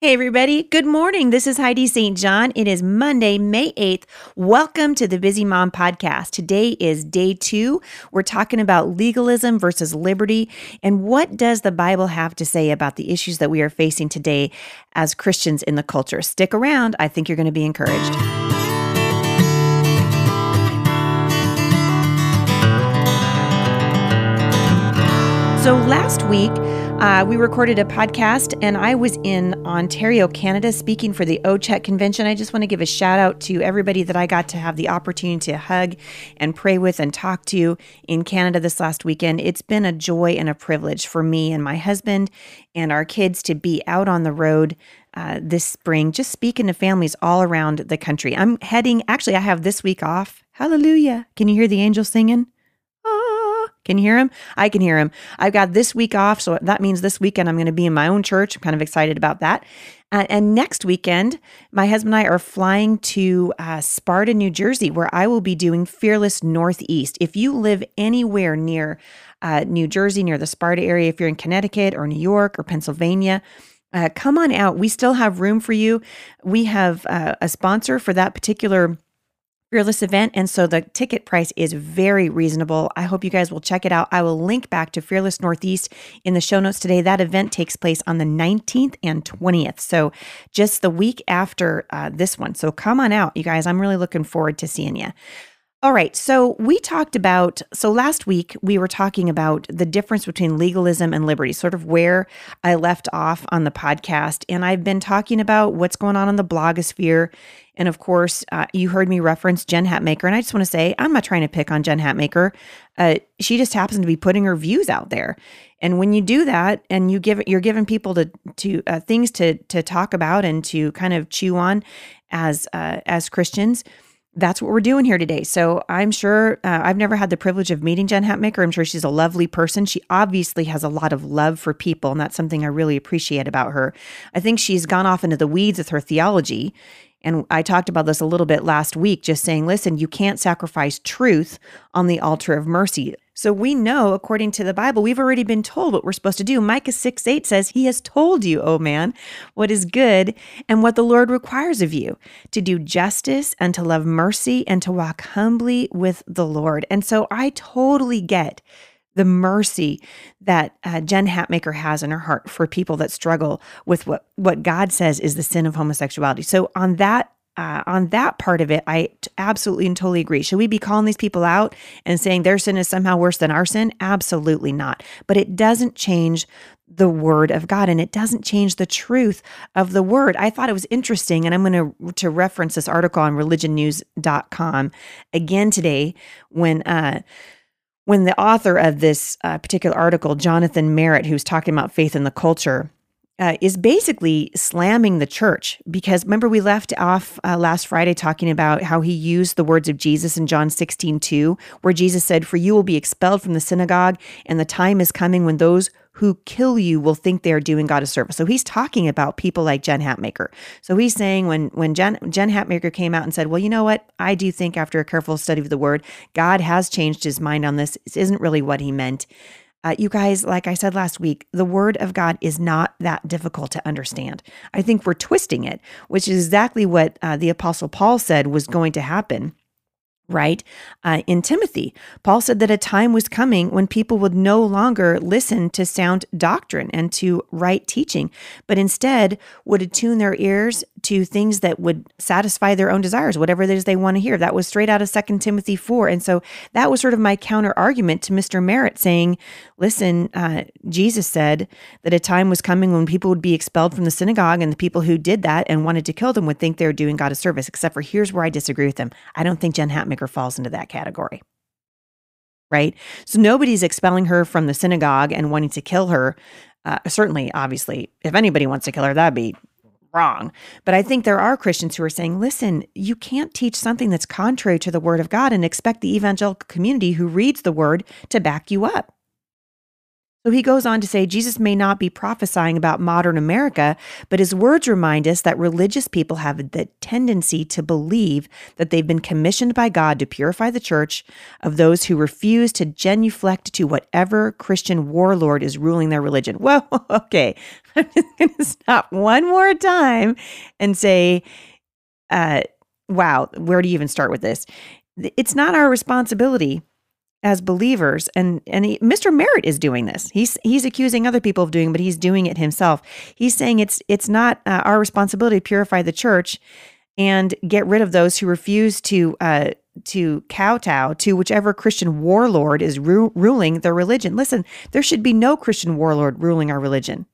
Hey, everybody. Good morning. This is Heidi St. John. It is Monday, May 8th. Welcome to the Busy Mom Podcast. Today is day two. We're talking about legalism versus liberty and what does the Bible have to say about the issues that we are facing today as Christians in the culture. Stick around. I think you're going to be encouraged. So last week, uh, we recorded a podcast, and I was in Ontario, Canada, speaking for the OCHEC convention. I just want to give a shout out to everybody that I got to have the opportunity to hug and pray with and talk to in Canada this last weekend. It's been a joy and a privilege for me and my husband and our kids to be out on the road uh, this spring, just speaking to families all around the country. I'm heading, actually, I have this week off. Hallelujah. Can you hear the angels singing? Can you hear him? I can hear him. I've got this week off, so that means this weekend I'm going to be in my own church. I'm kind of excited about that. Uh, and next weekend, my husband and I are flying to uh, Sparta, New Jersey, where I will be doing Fearless Northeast. If you live anywhere near uh, New Jersey, near the Sparta area, if you're in Connecticut or New York or Pennsylvania, uh, come on out. We still have room for you. We have uh, a sponsor for that particular fearless event. And so the ticket price is very reasonable. I hope you guys will check it out. I will link back to Fearless Northeast in the show notes today. That event takes place on the 19th and 20th. So just the week after uh, this one. So come on out, you guys. I'm really looking forward to seeing you. All right. So we talked about, so last week we were talking about the difference between legalism and liberty, sort of where I left off on the podcast. And I've been talking about what's going on in the blogosphere. And of course, uh, you heard me reference Jen Hatmaker. And I just want to say, I'm not trying to pick on Jen Hatmaker. Uh, she just happens to be putting her views out there. And when you do that, and you give you're giving people to to uh, things to to talk about and to kind of chew on as uh, as Christians, that's what we're doing here today. So I'm sure uh, I've never had the privilege of meeting Jen Hatmaker. I'm sure she's a lovely person. She obviously has a lot of love for people, and that's something I really appreciate about her. I think she's gone off into the weeds with her theology. And I talked about this a little bit last week, just saying, listen, you can't sacrifice truth on the altar of mercy. So we know, according to the Bible, we've already been told what we're supposed to do. Micah 6 8 says, He has told you, O man, what is good and what the Lord requires of you to do justice and to love mercy and to walk humbly with the Lord. And so I totally get the mercy that uh, Jen Hatmaker has in her heart for people that struggle with what, what God says is the sin of homosexuality. So on that uh, on that part of it, I t- absolutely and totally agree. Should we be calling these people out and saying their sin is somehow worse than our sin? Absolutely not. But it doesn't change the word of God and it doesn't change the truth of the word. I thought it was interesting and I'm going to to reference this article on religionnews.com again today when uh when the author of this uh, particular article, Jonathan Merritt, who's talking about faith in the culture, uh, is basically slamming the church because remember we left off uh, last Friday talking about how he used the words of Jesus in John 16 2, where Jesus said, For you will be expelled from the synagogue, and the time is coming when those who kill you will think they are doing God a service. So he's talking about people like Jen Hatmaker. So he's saying when when Jen Jen Hatmaker came out and said, "Well, you know what? I do think after a careful study of the word, God has changed his mind on this. This isn't really what he meant." Uh, you guys, like I said last week, the word of God is not that difficult to understand. I think we're twisting it, which is exactly what uh, the Apostle Paul said was going to happen right? Uh, in Timothy, Paul said that a time was coming when people would no longer listen to sound doctrine and to right teaching, but instead would attune their ears to things that would satisfy their own desires, whatever it is they want to hear. That was straight out of Second Timothy 4. And so that was sort of my counter argument to Mr. Merritt saying, listen, uh, Jesus said that a time was coming when people would be expelled from the synagogue, and the people who did that and wanted to kill them would think they were doing God a service, except for here's where I disagree with them. I don't think Jen Hatmaker falls into that category. right? So nobody's expelling her from the synagogue and wanting to kill her. Uh, certainly, obviously, if anybody wants to kill her, that'd be wrong. But I think there are Christians who are saying, listen, you can't teach something that's contrary to the word of God and expect the evangelical community who reads the word to back you up. So he goes on to say Jesus may not be prophesying about modern America, but his words remind us that religious people have the tendency to believe that they've been commissioned by God to purify the church of those who refuse to genuflect to whatever Christian warlord is ruling their religion. Well, okay, I'm just going to stop one more time and say, uh, wow, where do you even start with this? It's not our responsibility as believers and and he, Mr. Merritt is doing this. He's he's accusing other people of doing, but he's doing it himself. He's saying it's it's not uh, our responsibility to purify the church and get rid of those who refuse to uh, to kowtow to whichever Christian warlord is ru- ruling their religion. Listen, there should be no Christian warlord ruling our religion.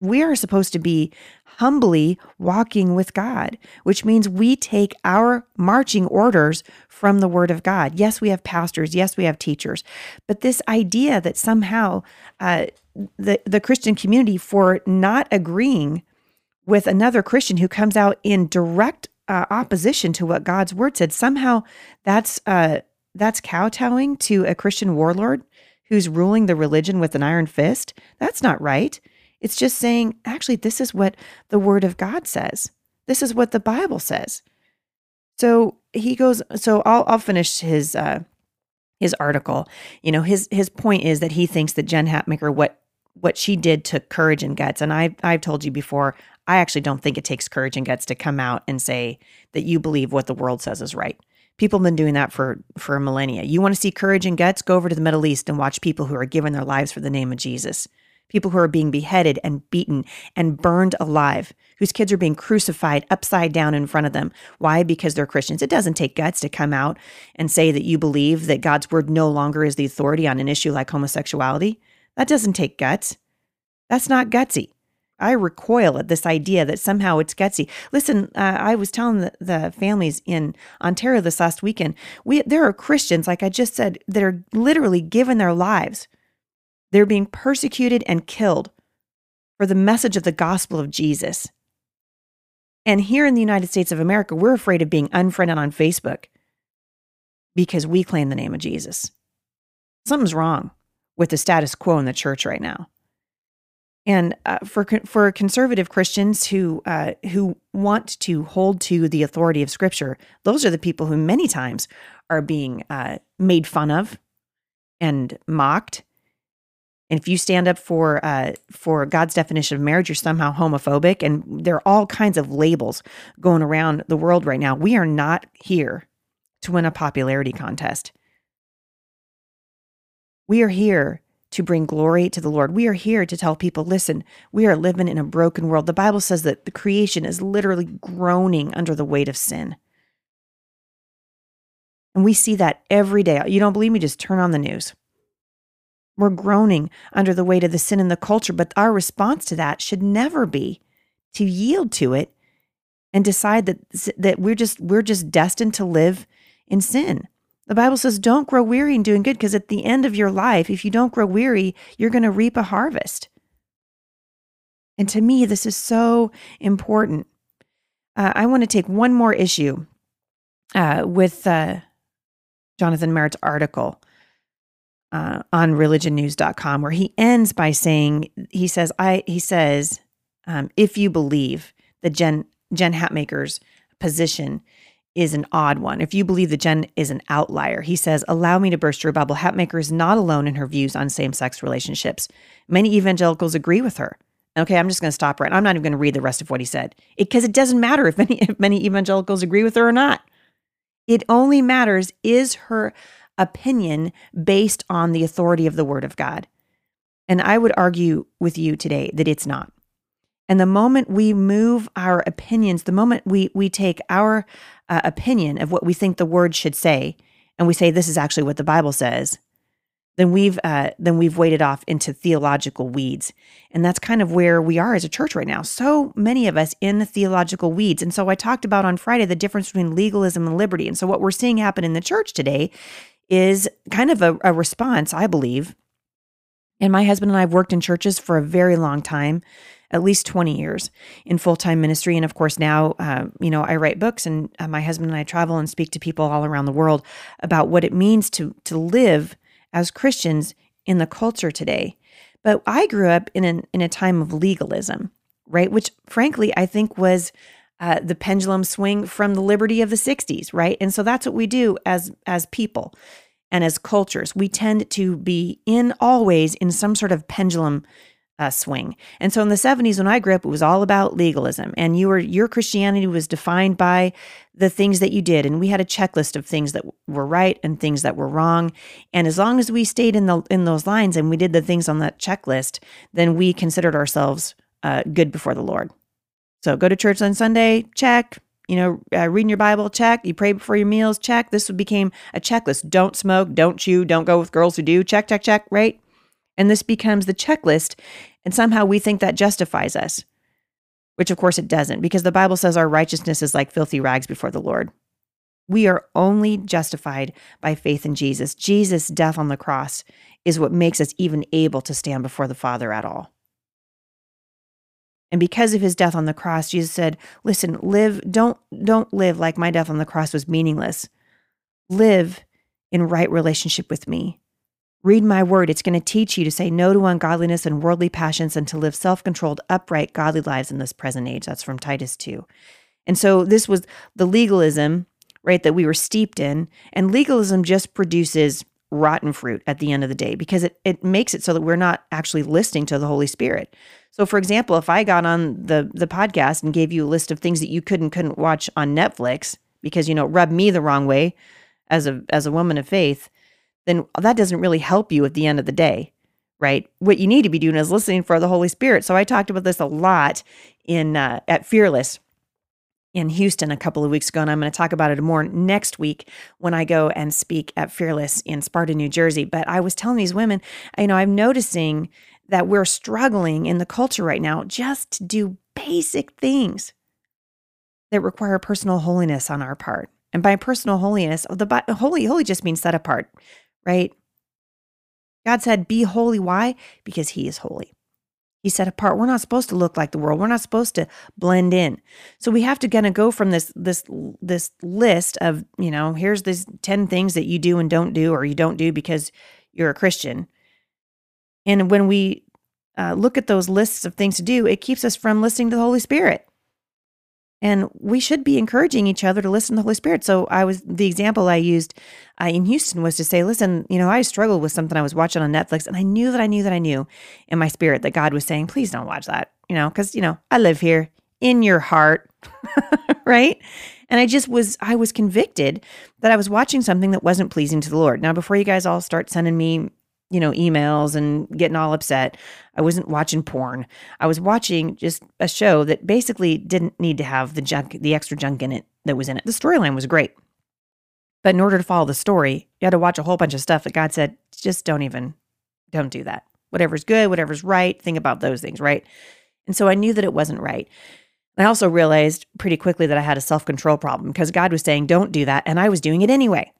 We are supposed to be humbly walking with God, which means we take our marching orders from the Word of God. Yes, we have pastors. Yes, we have teachers. But this idea that somehow uh, the, the Christian community, for not agreeing with another Christian who comes out in direct uh, opposition to what God's Word said, somehow that's uh, that's kowtowing to a Christian warlord who's ruling the religion with an iron fist. That's not right. It's just saying, actually, this is what the Word of God says. This is what the Bible says. So he goes. So I'll I'll finish his uh, his article. You know, his his point is that he thinks that Jen Hatmaker what what she did took courage and guts. And I I've told you before, I actually don't think it takes courage and guts to come out and say that you believe what the world says is right. People have been doing that for for a millennia. You want to see courage and guts? Go over to the Middle East and watch people who are giving their lives for the name of Jesus people who are being beheaded and beaten and burned alive, whose kids are being crucified upside down in front of them. Why? Because they're Christians. It doesn't take guts to come out and say that you believe that God's word no longer is the authority on an issue like homosexuality. That doesn't take guts. That's not gutsy. I recoil at this idea that somehow it's gutsy. Listen, uh, I was telling the, the, families in Ontario this last weekend. We there are Christians, like I just said, that are literally giving their lives they're being persecuted and killed for the message of the gospel of Jesus. And here in the United States of America, we're afraid of being unfriended on Facebook because we claim the name of Jesus. Something's wrong with the status quo in the church right now. And uh, for for conservative Christians who uh, who want to hold to the authority of Scripture, those are the people who many times are being uh, made fun of and mocked and if you stand up for uh, for God's definition of marriage, you're somehow homophobic. And there are all kinds of labels going around the world right now. We are not here to win a popularity contest. We are here to bring glory to the Lord. We are here to tell people, listen, we are living in a broken world. The Bible says that the creation is literally groaning under the weight of sin. And we see that every day. You don't believe me? Just turn on the news. We're groaning under the weight of the sin in the culture, but our response to that should never be to yield to it and decide that that we're just we're just destined to live in sin. The Bible says don't grow weary in doing good because at the end of your life, if you don't grow weary, you're going to reap a harvest. And to me, this is so important. Uh, I want to take one more issue uh, with uh, Jonathan Merritt's article uh, on religionnews.com where he ends by saying he says I he says um, if you believe that Jen Jen Hatmaker's position is an odd one. If you believe that Jen is an outlier, he says, allow me to burst your bubble. Hatmaker is not alone in her views on same sex relationships. Many evangelicals agree with her. Okay, I'm just going to stop right. I'm not even going to read the rest of what he said because it, it doesn't matter if many if many evangelicals agree with her or not. It only matters is her opinion based on the authority of the Word of God. And I would argue with you today that it's not. And the moment we move our opinions, the moment we we take our uh, opinion of what we think the word should say, and we say this is actually what the Bible says, then we've uh, then we've waded off into theological weeds, and that's kind of where we are as a church right now. So many of us in the theological weeds, and so I talked about on Friday the difference between legalism and liberty, and so what we're seeing happen in the church today is kind of a, a response, I believe. And my husband and I have worked in churches for a very long time, at least 20 years in full time ministry. And of course, now, uh, you know, I write books and uh, my husband and I travel and speak to people all around the world about what it means to, to live as Christians in the culture today. But I grew up in, an, in a time of legalism, right? Which, frankly, I think was uh, the pendulum swing from the liberty of the 60s, right? And so that's what we do as as people and as cultures. We tend to be in always in some sort of pendulum uh, swing. And so in the 70s when I grew up it was all about legalism and you were your Christianity was defined by the things that you did and we had a checklist of things that were right and things that were wrong and as long as we stayed in the in those lines and we did the things on that checklist then we considered ourselves uh, good before the Lord. So go to church on Sunday, check. You know, uh, reading your Bible, check. You pray before your meals, check. This became a checklist. Don't smoke, don't chew, don't go with girls who do. Check, check, check, right? And this becomes the checklist. And somehow we think that justifies us, which of course it doesn't, because the Bible says our righteousness is like filthy rags before the Lord. We are only justified by faith in Jesus. Jesus' death on the cross is what makes us even able to stand before the Father at all. And because of his death on the cross, Jesus said, "Listen, live don't don't live like my death on the cross was meaningless. Live in right relationship with me. Read my word. It's going to teach you to say no to ungodliness and worldly passions and to live self-controlled, upright, godly lives in this present age." That's from Titus 2. And so this was the legalism, right, that we were steeped in, and legalism just produces rotten fruit at the end of the day because it, it makes it so that we're not actually listening to the Holy Spirit. So, for example, if I got on the the podcast and gave you a list of things that you couldn't couldn't watch on Netflix because you know rubbed me the wrong way as a as a woman of faith, then that doesn't really help you at the end of the day, right? What you need to be doing is listening for the Holy Spirit. So I talked about this a lot in uh, at Fearless in Houston a couple of weeks ago, and I'm going to talk about it more next week when I go and speak at Fearless in Sparta, New Jersey. But I was telling these women, you know, I'm noticing that we're struggling in the culture right now just to do basic things that require personal holiness on our part. And by personal holiness, oh, the holy holy just means set apart, right? God said, "Be holy." Why? Because He is holy. He's set apart. We're not supposed to look like the world. We're not supposed to blend in. So we have to kind of go from this this this list of you know here's this ten things that you do and don't do, or you don't do because you're a Christian, and when we uh, look at those lists of things to do, it keeps us from listening to the Holy Spirit. And we should be encouraging each other to listen to the Holy Spirit. So I was the example I used uh, in Houston was to say, listen, you know, I struggled with something I was watching on Netflix, and I knew that I knew that I knew in my spirit that God was saying, please don't watch that, you know, because you know I live here in your heart, right? And I just was I was convicted that I was watching something that wasn't pleasing to the Lord. Now, before you guys all start sending me you know, emails and getting all upset. I wasn't watching porn. I was watching just a show that basically didn't need to have the junk, the extra junk in it that was in it. The storyline was great. But in order to follow the story, you had to watch a whole bunch of stuff that God said, just don't even, don't do that. Whatever's good, whatever's right, think about those things, right? And so I knew that it wasn't right. I also realized pretty quickly that I had a self control problem because God was saying, don't do that. And I was doing it anyway.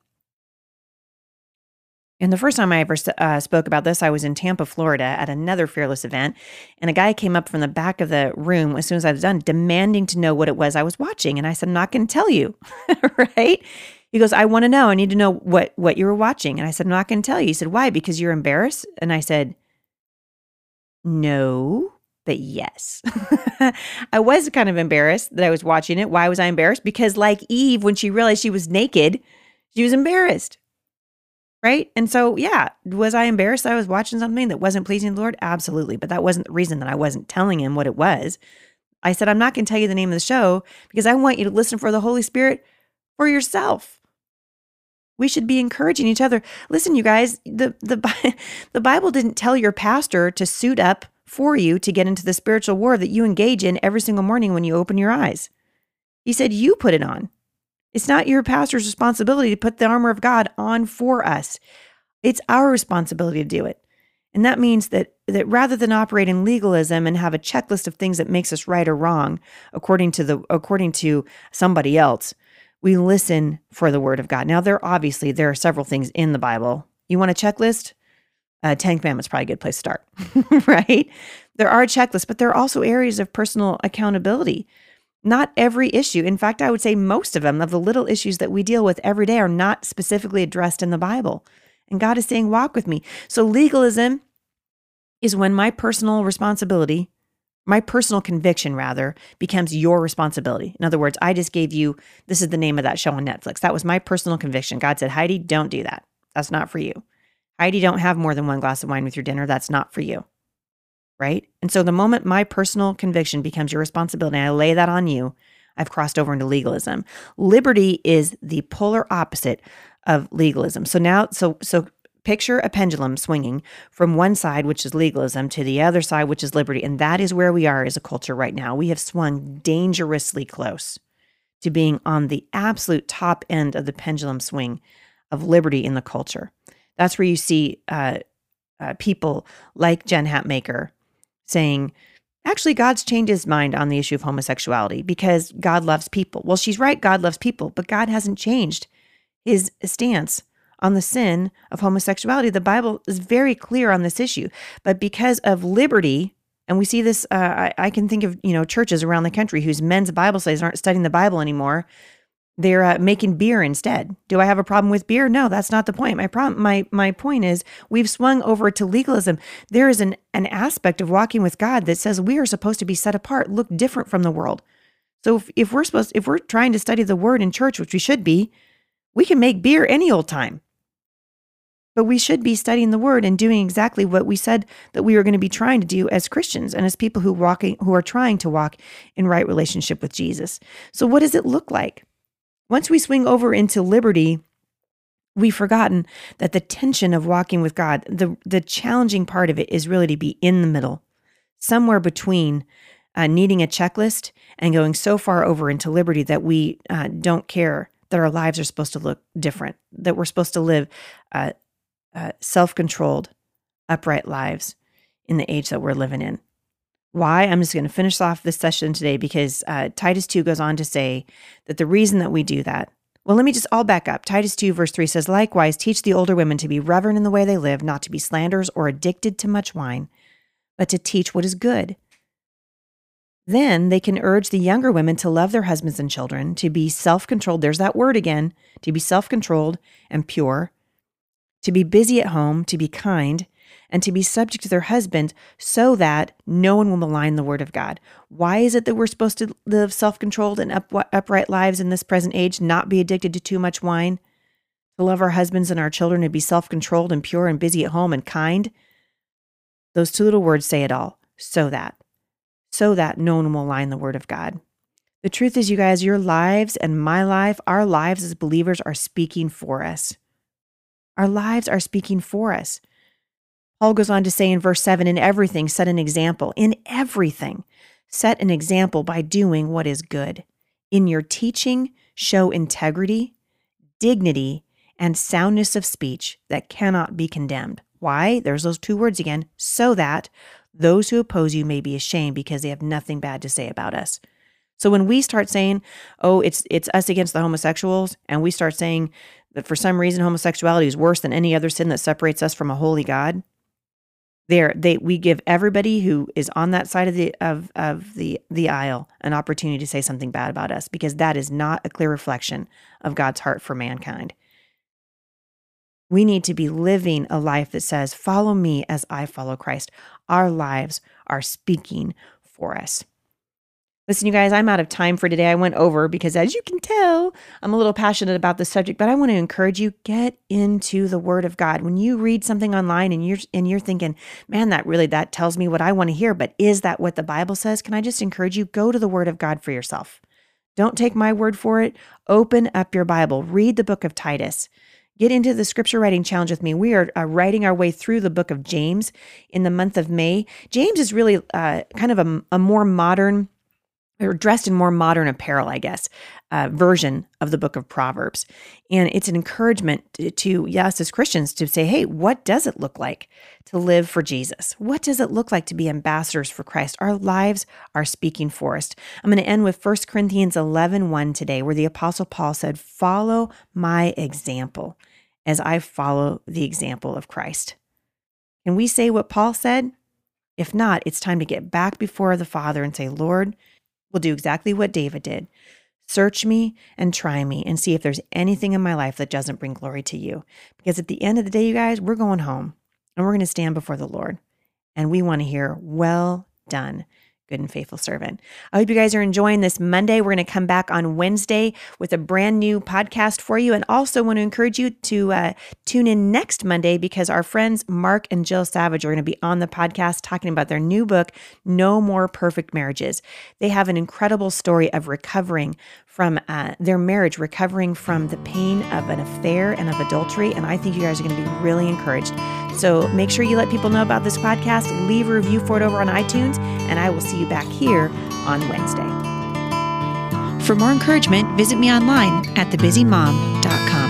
And the first time I ever uh, spoke about this, I was in Tampa, Florida at another Fearless event. And a guy came up from the back of the room as soon as I was done, demanding to know what it was I was watching. And I said, I'm not going to tell you. right. He goes, I want to know. I need to know what, what you were watching. And I said, I'm not going to tell you. He said, Why? Because you're embarrassed? And I said, No, but yes. I was kind of embarrassed that I was watching it. Why was I embarrassed? Because, like Eve, when she realized she was naked, she was embarrassed. Right. And so, yeah, was I embarrassed that I was watching something that wasn't pleasing the Lord? Absolutely. But that wasn't the reason that I wasn't telling him what it was. I said, I'm not going to tell you the name of the show because I want you to listen for the Holy Spirit for yourself. We should be encouraging each other. Listen, you guys, the, the, the Bible didn't tell your pastor to suit up for you to get into the spiritual war that you engage in every single morning when you open your eyes. He said, You put it on. It's not your pastor's responsibility to put the armor of God on for us. It's our responsibility to do it. And that means that that rather than operate in legalism and have a checklist of things that makes us right or wrong according to the according to somebody else, we listen for the word of God. Now, there obviously there are several things in the Bible. You want a checklist? Uh, Ten Commandments probably a good place to start, right? There are checklists, but there are also areas of personal accountability. Not every issue, in fact, I would say most of them, of the little issues that we deal with every day, are not specifically addressed in the Bible. And God is saying, walk with me. So legalism is when my personal responsibility my personal conviction rather becomes your responsibility. In other words, I just gave you this is the name of that show on Netflix. That was my personal conviction. God said, "Heidi, don't do that. That's not for you. Heidi, don't have more than one glass of wine with your dinner. That's not for you." Right? And so the moment my personal conviction becomes your responsibility, I lay that on you, I've crossed over into legalism. Liberty is the polar opposite of legalism. So now so so Picture a pendulum swinging from one side, which is legalism, to the other side, which is liberty. And that is where we are as a culture right now. We have swung dangerously close to being on the absolute top end of the pendulum swing of liberty in the culture. That's where you see uh, uh, people like Jen Hatmaker saying, actually, God's changed his mind on the issue of homosexuality because God loves people. Well, she's right, God loves people, but God hasn't changed his stance on the sin of homosexuality. The Bible is very clear on this issue. But because of liberty, and we see this, uh, I, I, can think of you know churches around the country whose men's Bible studies aren't studying the Bible anymore. They're uh, making beer instead. Do I have a problem with beer? No, that's not the point. My problem, my my point is, we've swung over to legalism. There is an an aspect of walking with God that says we are supposed to be set apart, look different from the world. So if, if we're supposed, if we're trying to study the Word in church, which we should be, we can make beer any old time. But we should be studying the word and doing exactly what we said that we were going to be trying to do as Christians and as people who walking who are trying to walk in right relationship with Jesus. So what does it look like? Once we swing over into liberty, we've forgotten that the tension of walking with God, the the challenging part of it is really to be in the middle, somewhere between uh, needing a checklist and going so far over into liberty that we uh, don't care that our lives are supposed to look different, that we're supposed to live uh, uh, self controlled, upright lives in the age that we're living in. Why? I'm just going to finish off this session today because uh, Titus 2 goes on to say that the reason that we do that. Well, let me just all back up. Titus 2, verse 3 says, Likewise, teach the older women to be reverent in the way they live, not to be slanderers or addicted to much wine, but to teach what is good. Then they can urge the younger women to love their husbands and children, to be self controlled. There's that word again to be self controlled and pure, to be busy at home, to be kind, and to be subject to their husband so that no one will malign the word of God. Why is it that we're supposed to live self controlled and up, upright lives in this present age, not be addicted to too much wine, to love our husbands and our children, and be self controlled and pure and busy at home and kind? Those two little words say it all. So that. So that no one will malign the word of God. The truth is, you guys, your lives and my life, our lives as believers are speaking for us. Our lives are speaking for us. Paul goes on to say in verse 7 in everything, set an example. In everything, set an example by doing what is good. In your teaching, show integrity, dignity, and soundness of speech that cannot be condemned. Why? There's those two words again. So that those who oppose you may be ashamed because they have nothing bad to say about us. So when we start saying, "Oh, it's it's us against the homosexuals," and we start saying that for some reason homosexuality is worse than any other sin that separates us from a holy God, there they we give everybody who is on that side of the of of the the aisle an opportunity to say something bad about us because that is not a clear reflection of God's heart for mankind. We need to be living a life that says, Follow me as I follow Christ. Our lives are speaking for us. Listen, you guys, I'm out of time for today. I went over because, as you can tell, I'm a little passionate about this subject, but I want to encourage you get into the Word of God. When you read something online and you're and you're thinking, "Man, that really that tells me what I want to hear," but is that what the Bible says? Can I just encourage you go to the Word of God for yourself? Don't take my word for it. Open up your Bible. Read the book of Titus. Get into the scripture writing challenge with me. We are uh, writing our way through the book of James in the month of May. James is really uh, kind of a, a more modern or dressed in more modern apparel, I guess, uh, version of the book of Proverbs. And it's an encouragement to, to, yes, as Christians, to say, hey, what does it look like to live for Jesus? What does it look like to be ambassadors for Christ? Our lives are speaking for us. I'm going to end with 1 Corinthians 11 1 today, where the Apostle Paul said, Follow my example as I follow the example of Christ. Can we say what Paul said? If not, it's time to get back before the Father and say, Lord, we'll do exactly what David did. Search me and try me and see if there's anything in my life that doesn't bring glory to you. Because at the end of the day, you guys, we're going home and we're going to stand before the Lord. And we want to hear, well done, good and faithful servant. I hope you guys are enjoying this Monday. We're going to come back on Wednesday with a brand new podcast for you. And also want to encourage you to uh, tune in next Monday because our friends Mark and Jill Savage are going to be on the podcast talking about their new book, No More Perfect Marriages. They have an incredible story of recovering from uh, their marriage, recovering from the pain of an affair and of adultery. And I think you guys are going to be really encouraged. So make sure you let people know about this podcast, leave a review for it over on iTunes, and I will see you back here on Wednesday. For more encouragement, visit me online at thebusymom.com.